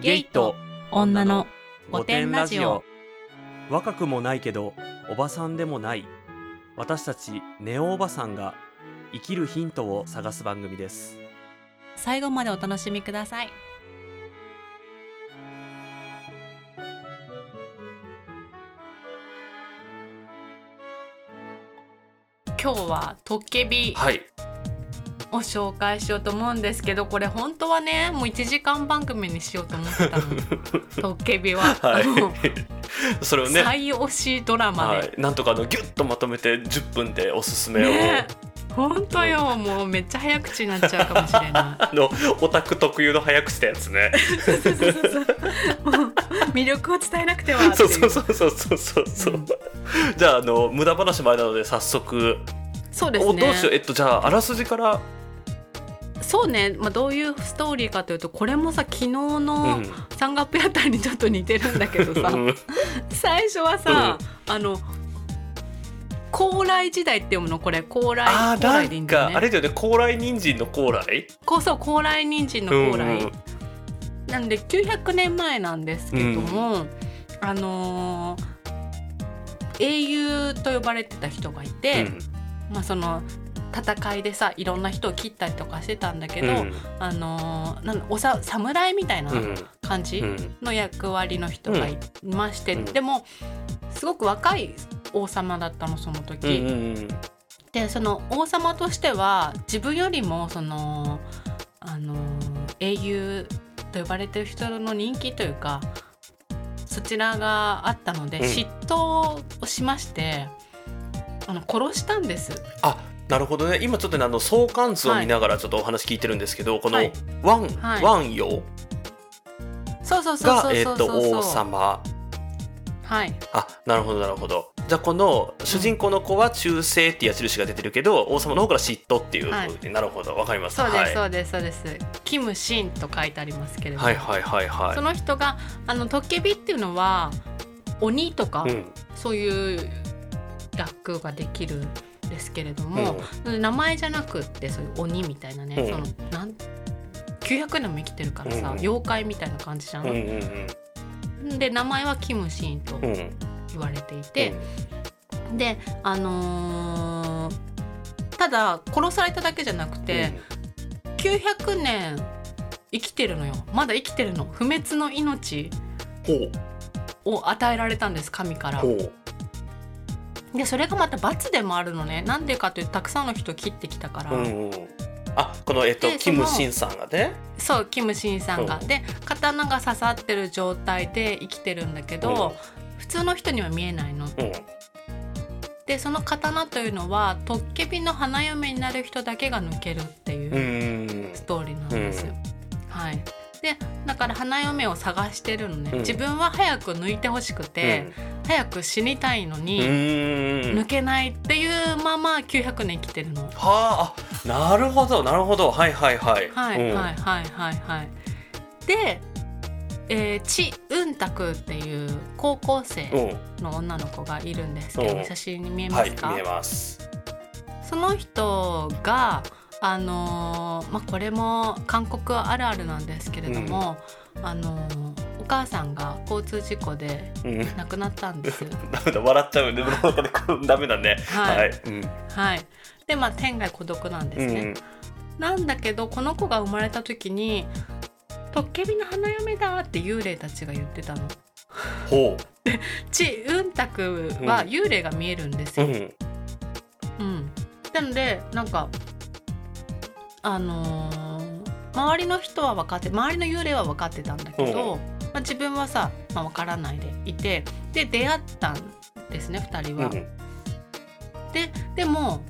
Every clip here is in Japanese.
ゲイと女の御殿ラジオ。若くもないけどおばさんでもない。私たちネオおばさんが生きるヒントを探す番組です。最後までお楽しみください。今日はトッケビ。はいを紹介しようと思うんですけどこれ本当はねもう1時間番組にしようと思ってたの。トッケビは、はい。それをね最推しドラマで、はい、なんとかあのギュッとまとめて10分でおすすめを、ね本当よ。もうめっちゃ早口になっちゃうかもしれない。あのオタク特有の早口したやつね。魅力を伝えなくてはってそいう。うそうそうそうそうそうそう、うん。じゃああの無駄話もあれなので早速、そうですおどうしよう。えねっとじゃああらすじから、そうね、まあ、どういうストーリーかというとこれもさ昨日うのん。サンガピアターにちょっと似てるんだけどさうん。最初はさ、あの高麗時代って読むの？これ高麗あー高麗でいいんだよねかあれだよね。高麗人参の高麗？こうそう高麗人参の高麗、うんなんで900年前なんですけども、あのー英雄と呼ばれてた人がいて、まあその戦いでさいろんんな人を切ったりとかしてたんだけど、うん。あのーなんおさ侍みたいなうん。感じうん。の役割の人がいまして、うん。でもすごく若い王様だったのその時。うんうんでその王様としては自分よりもそのあの英雄と呼ばれてる人の人気というかそちらがあったので、うん。嫉妬をしましてあの殺したんです。あなるほどね。今ちょっとねあの相関図を見ながらちょっとお話聞いてるんですけど、このはい。ワン、はいワンヨがえっと王様。はい。あなるほどなるほど。じゃあこの主人公の子は忠誠っていう矢印が出てるけど、王様の方から嫉妬っていう、はい。なるほど。わかりますそうです、はい、そうですそうです。キムシンと書いてありますけれども、はいはいはいはい。その人があのトッケビっていうのは鬼とか、うん。そういう役ができるんですけれども、名前じゃなくってそういう鬼みたいなね、うん。そのなん900年も生きてるからさ、うん妖怪みたいな感じじゃん。うんうんで名前はキムシンとうん。うん言われていて、であのーただ殺されただけじゃなくて、900年生きてるのよ。まだ生きてるの。不滅の命を与えられたんです神からでそれがまた罰でもあるのね。なんでかというとたくさんの人を切ってきたから、うんうんあこのえっとでキムシンさんがね。そうキムシンさんが、うん。で刀が刺さってる状態で生きてるんだけど、普通の人には見えないの。うん。でその刀というのはトッケビの花嫁になる人だけが抜けるっていううん。ストーリーなんですよ。はいでだから花嫁を探してるのね、うん。自分は早く抜いてほしくて、早く死にたいのうんに、うん。抜けないっていうまま900年生きてるの。はああなるほどなるほど。はいはいはい。はいうんはいはいはい。はい。で、えー、チ・ウンタクっていう高校生うん。の女の子がいるんですけど、うん。写真に見えまはいすか、見えます。その人があのーまあこれも韓国あるあるなんですけれども、あのーお母さんが交通事故でうん。亡くなったんです。よ。ダメだ笑っちゃうね中でダメだね。はい。はい。うん。はい、でまあ天涯孤独なんですね。うん。なんだけどこの子が生まれた時に「トッケビの花嫁だ」って幽霊たちが言ってたの。ほチ・ウンタクはうん。幽霊が見えるんですよ。ううん。うん。なのでなんかあのー周りの人は分かって周りの幽霊は分かってたんだけど、うん。まあ、自分はさ、まあ、分からないでいてで出会ったんですね2人は。うんででも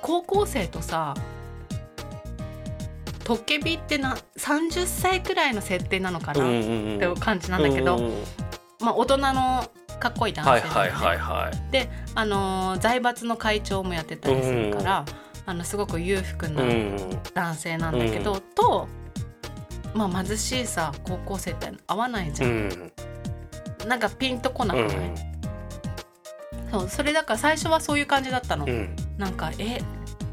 高校生とさトッケビってな30歳くらいの設定なのかな、うんっうんていう感じなんだけど、うんまあ、大人のかっこいい男はい性なのね。はいはいはいで、あのー財閥の会長もやってたりするから、あのすごく裕福なうん。男性なんだけど、と、まあ、貧しいさ高校生って合わないじうゃん、ん。なんかピンとこなくない、そうそれだから最初はそういう感じだったの、うん。なんかえ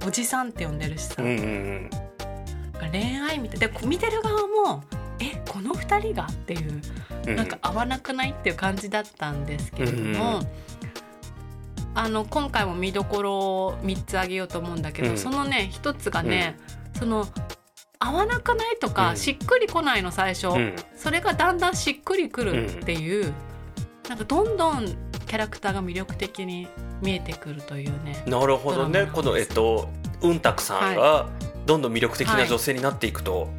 おじさんって呼んでるしさ、うんうん恋愛みたいで見てる側もえここの2人が？っていうなんか合わなくない？っていう感じだったんですけれども、うんあの今回も見どころを3つ挙げようと思うんだけど、うん。そのね1つがね、その合わなくない？とか、うんしっくりこないの最初、うん。それがだんだんしっくりくるっていう、なんかどんどんキャラクターが魅力的に見えてくるというね。なるほどね。このえっとうんたくさんがどんどん魅力的な女性になっていくと、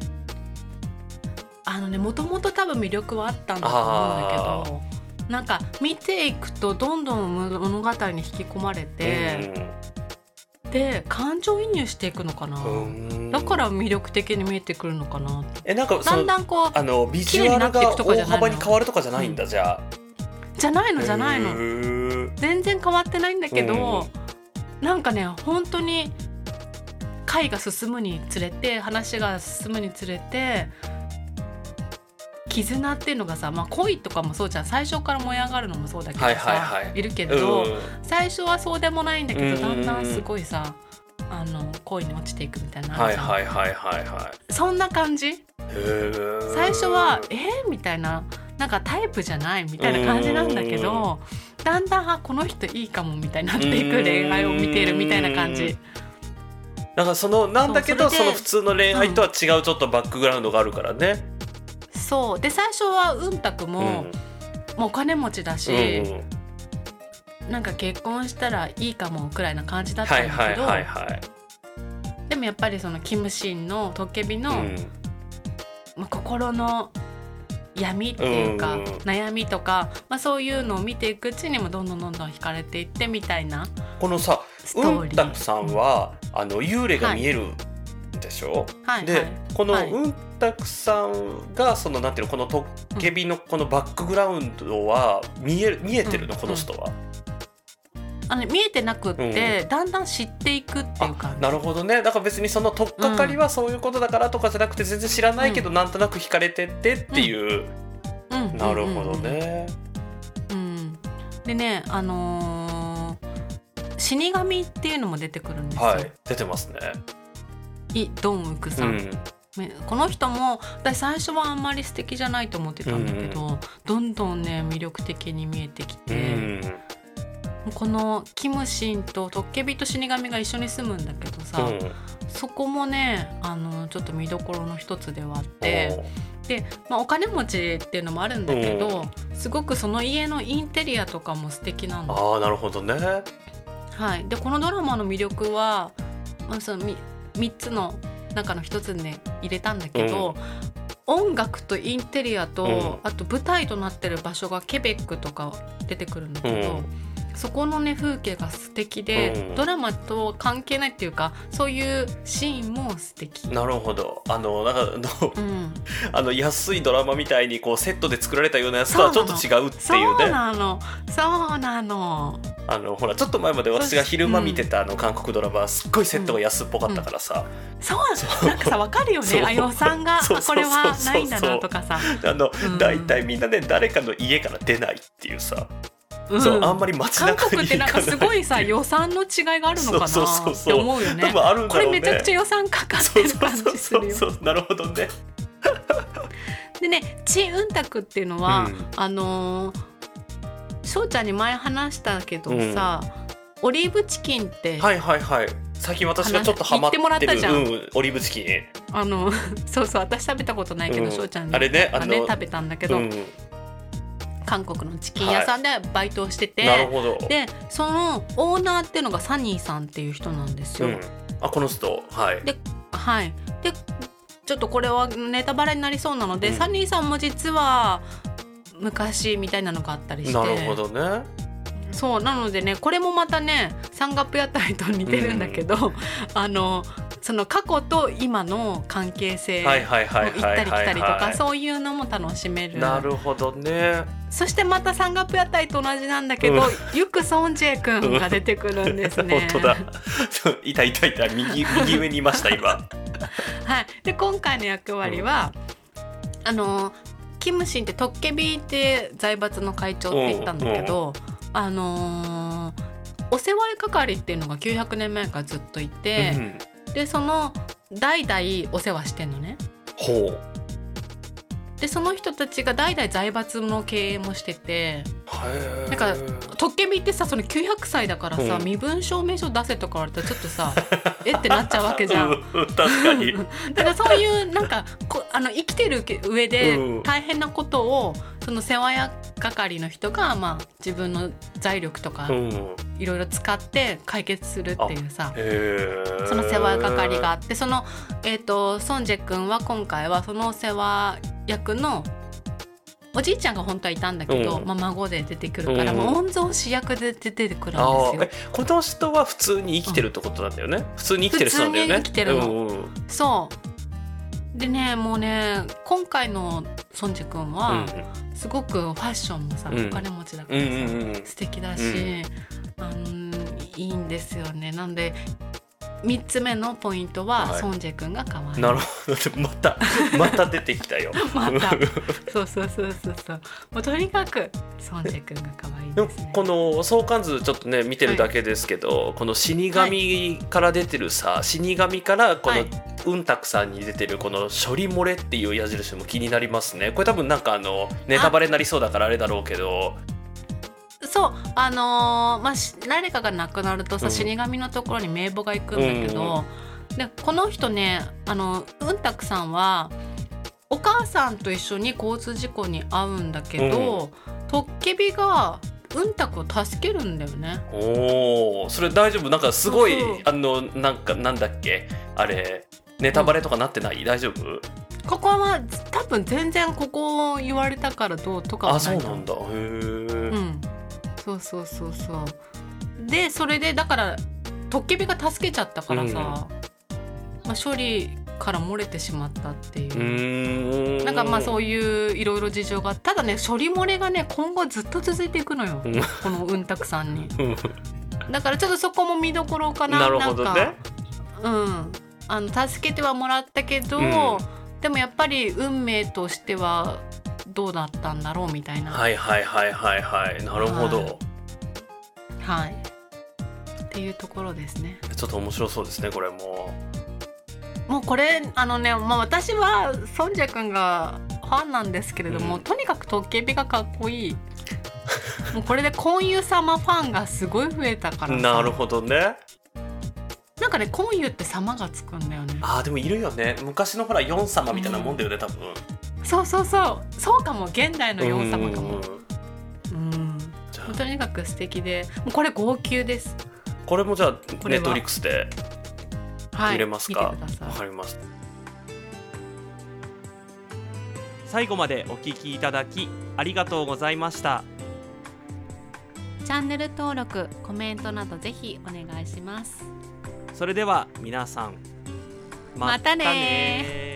あのねもともと多分魅力はあったんだと思うんだけどなんか見ていくとどんどん物語に引き込まれて、で感情移入していくのかな、うん。だから魅力的に見えてくるのかな。えなんかそだんのだんこうあのビジュアルが大幅に変わるとかじゃないんだじゃあ。じゃないのじゃないの。全然変わってないんだけど、なんかね本当に回が進むにつれて話が進むにつれて絆っていうのがさ、まあ、恋とかもそうじゃん。最初から燃え上がるのもそうだけどさ、はいはいはい。るけれど、うん。最初はそうでもないんだけうんどだん。だんすごいさあの恋に落ちていくみたいなはいはいはいはいはそんな感じ？最初はえー、みたいななんかタイプじゃないみたいな感じなんだけどだんだんあこの人いいかもみたいになっていく恋愛を見ているみたいな感じ。なんかそのなんだけどその普通の恋愛とは違うちょっとバックグラウンドがあるからね。そう。で最初はうんたくも、うん。もうお金持ちだし、うんなんか結婚したらいいかもくらいな感じだったはいんだけど、はいはいはい。でもやっぱりそのキムシンのトッケビの、うん。まあ、心の闇っていうか、うん悩みとか、まあ、そういうのを見ていくうちにもどんどんどんどん惹かれていってみたいなこのさうん。たくさんはあの幽霊が見えるでしょ、で、はいはい。このはい。うんたくさんがそのなんていうのこのトッケビのこのバックグラウンドは見える見えてるの、うんこの人は？あの見えてなくって、だんだん知っていくっていう感じ。なるほどね。だから別にその取っかかりはそういうことだからとかじゃなくて全然知らないけど、なんとなく惹かれてってっていう、うん。なるほど。ね。うん。うん。うん。でねあのー死神っていうのも出てくるんですよ。はい。出てますね。イ・ドンウクさん、この人も私最初はあんまり素敵じゃないと思ってたんだけど、どんどんね魅力的に見えてきうて、んこのキムシンとトッケビと死神が一緒に住むんだけどさ、うん。そこもねあのちょっと見どころの一つではあってで、まあ、お金持ちっていうのもあるんだけど、すごくその家のインテリアとかも素敵なの。ああなるほどね。はい、でこのドラマの魅力は、まあ、その 3, 3つの中の一つに入れたんだけど、音楽とインテリアと、うん。あと舞台となってる場所がケベックとか出てくるんだけど、うんそこのね風景が素敵で、うん。ドラマと関係ないっていうかそういうシーンも素敵。なるほど。あのなんかあのうん、あの安いドラマみたいにこうセットで作られたようなやつとはちょっと違うってそいうね。なの。そうなの。あのほらちょっと前まで私が昼間見てたあの韓国ドラマはすっごいセットが安っぽかったからさ、そうそう。なんかさわかるよそう。ねあ予算がそうそうそうこれはないんだなとかさ、あの、うん。大体みんなね誰かの家から出ないっていうさ、うん。そうあんまり街韓中に国ってなんかすごいさ予算の違いがあるのかなって思うよね。多分あるんこだろうねれめちゃくちゃ予算かかってる感じするよそうなるほどねでねチ・ウンタクっていうのは、うんあのー翔ちゃんに前話したけどさ、オリーブチキンって、はいはいはい最近私がちょっとハマってる話言ってもらったじゃんうん、オリーブチキン、あのそうそう私食べたことないけどうん翔、ちゃんにあれねがあの食べたんだけど、うん、韓国のチキン屋さんでバイトをしてて、なるほど。でそのオーナーっていうのがサニーさんっていう人なんですよ。うん、あこの人。はい。ではい。でちょっとこれはネタバレになりそうなので、うん。サニーさんも実は昔みたいなのがあったりして。なるほどね。そうなのでねこれもまたね山岳屋台と似てるんだけど、あのその過去と今の関係性をはいはいはい行ったり来たりとかはそういうのも楽しめる。いなるほどね。そしてまた山岳屋台と同じなんだけど、うん。ユク・ソンジェくんが出てくるんですね。本当だ。いたいたいた。右 右上にいました今。はい、で今回の役割は、あのキムシンってトッケビーって財閥の会長って言ったんだけど、あのーお世話係っていうのが900年前からずっといてう、ん、でその代々お世話してんのね。ほうでその人たちが代々財閥の経営もしててなんかトッケビってさその900歳だからさ、うん。身分証明書出せとか言われたらちょっとさ えってなっちゃうわけじゃん。うん確かに。だからそういうなんかこあの生きてる上でうん。大変なことをその世話屋係の人が、まあ、自分の財力とかうん。いろいろ使って解決するっていうさその世話係があってその、えー、とソンジェ君は今回はその世話役のおじいちゃんが本当はいたんだけど、うん。まあ、孫で出てくるから、うん。もう御曹司役で出てくるんですあよこの人は普通に生きてるってことなんだよね、普通に生きてる人なんだよね。普通に生きてるの。うんうんそう。でねもうね今回のソンジェ君はすごくファッションもさ、うん。お金持ちだかうんらさ、うんうん素敵だし、あのいいんですよね。なんで3つ目のポイントは、はい。ソンジェ君が可愛い。なるほど。また また出てきたよ。また。そうそうそうそうそう。もうとにかくソンジェ君が可愛いですね。この相関図ちょっとね見てるだけですけど、この死神から出てるさ、死神からこのはい。うんたくさんに出てるこの処理漏れっていう矢印も気になりますね。これ多分なんかあのネタバレになりそうだからあれだろうけどそうあのーまあし誰かが亡くなるとさ、うん。死神のところに名簿が行くんだけど、でこの人ねあのうんたくさんはお母さんと一緒に交通事故に遭うんだけど、トッケビがうんたくを助けるんだよね。おおそれ大丈夫？なんかすごいあのなんかなんだっけ？あれネタバレとかなってない、大丈夫？ここは多分全然ここ言われたからどうとかはあないと思そうなんだ。へえ、うん、そうそうそうそう。でそれでだからトッケビが助けちゃったからさ、まあ、処理から漏れてしまったっていう。なんかまあそういいういろいろ事情がただね処理漏れがね今後ずっと続いていくのよ。うん。このうんたくさんに。うん。だからちょっとそこも見どころかな。なるほどね。なんかうん。あの助けてはもらったけど、うん。でもやっぱり運命としてはどうだったんだろうみたいな。はいはいはいはいはい。なるほど、はい。はい。っていうところですね。ちょっと面白そうですねこれも。もうこれあのね、まあ、私はソンジェ君がファンなんですけれども、うん。とにかくトッケビがかっこいい。もうこれでコンユ様ファンがすごい増えたからさ。なるほどね。なんかねコンユって様がつくんだよね。あーでもいるよね。昔のほらヨン様みたいなもんだよね多分そうそうそう。そうかも。現代のヨン様かも。うんとにかく素敵でもうこれ号泣です。これもじゃあネットフリックスではい。見れますかわかります最後までお聞きいただきありがとうございました。チャンネル登録コメントなどぜひお願いします。それでは皆さんまたねー。ねー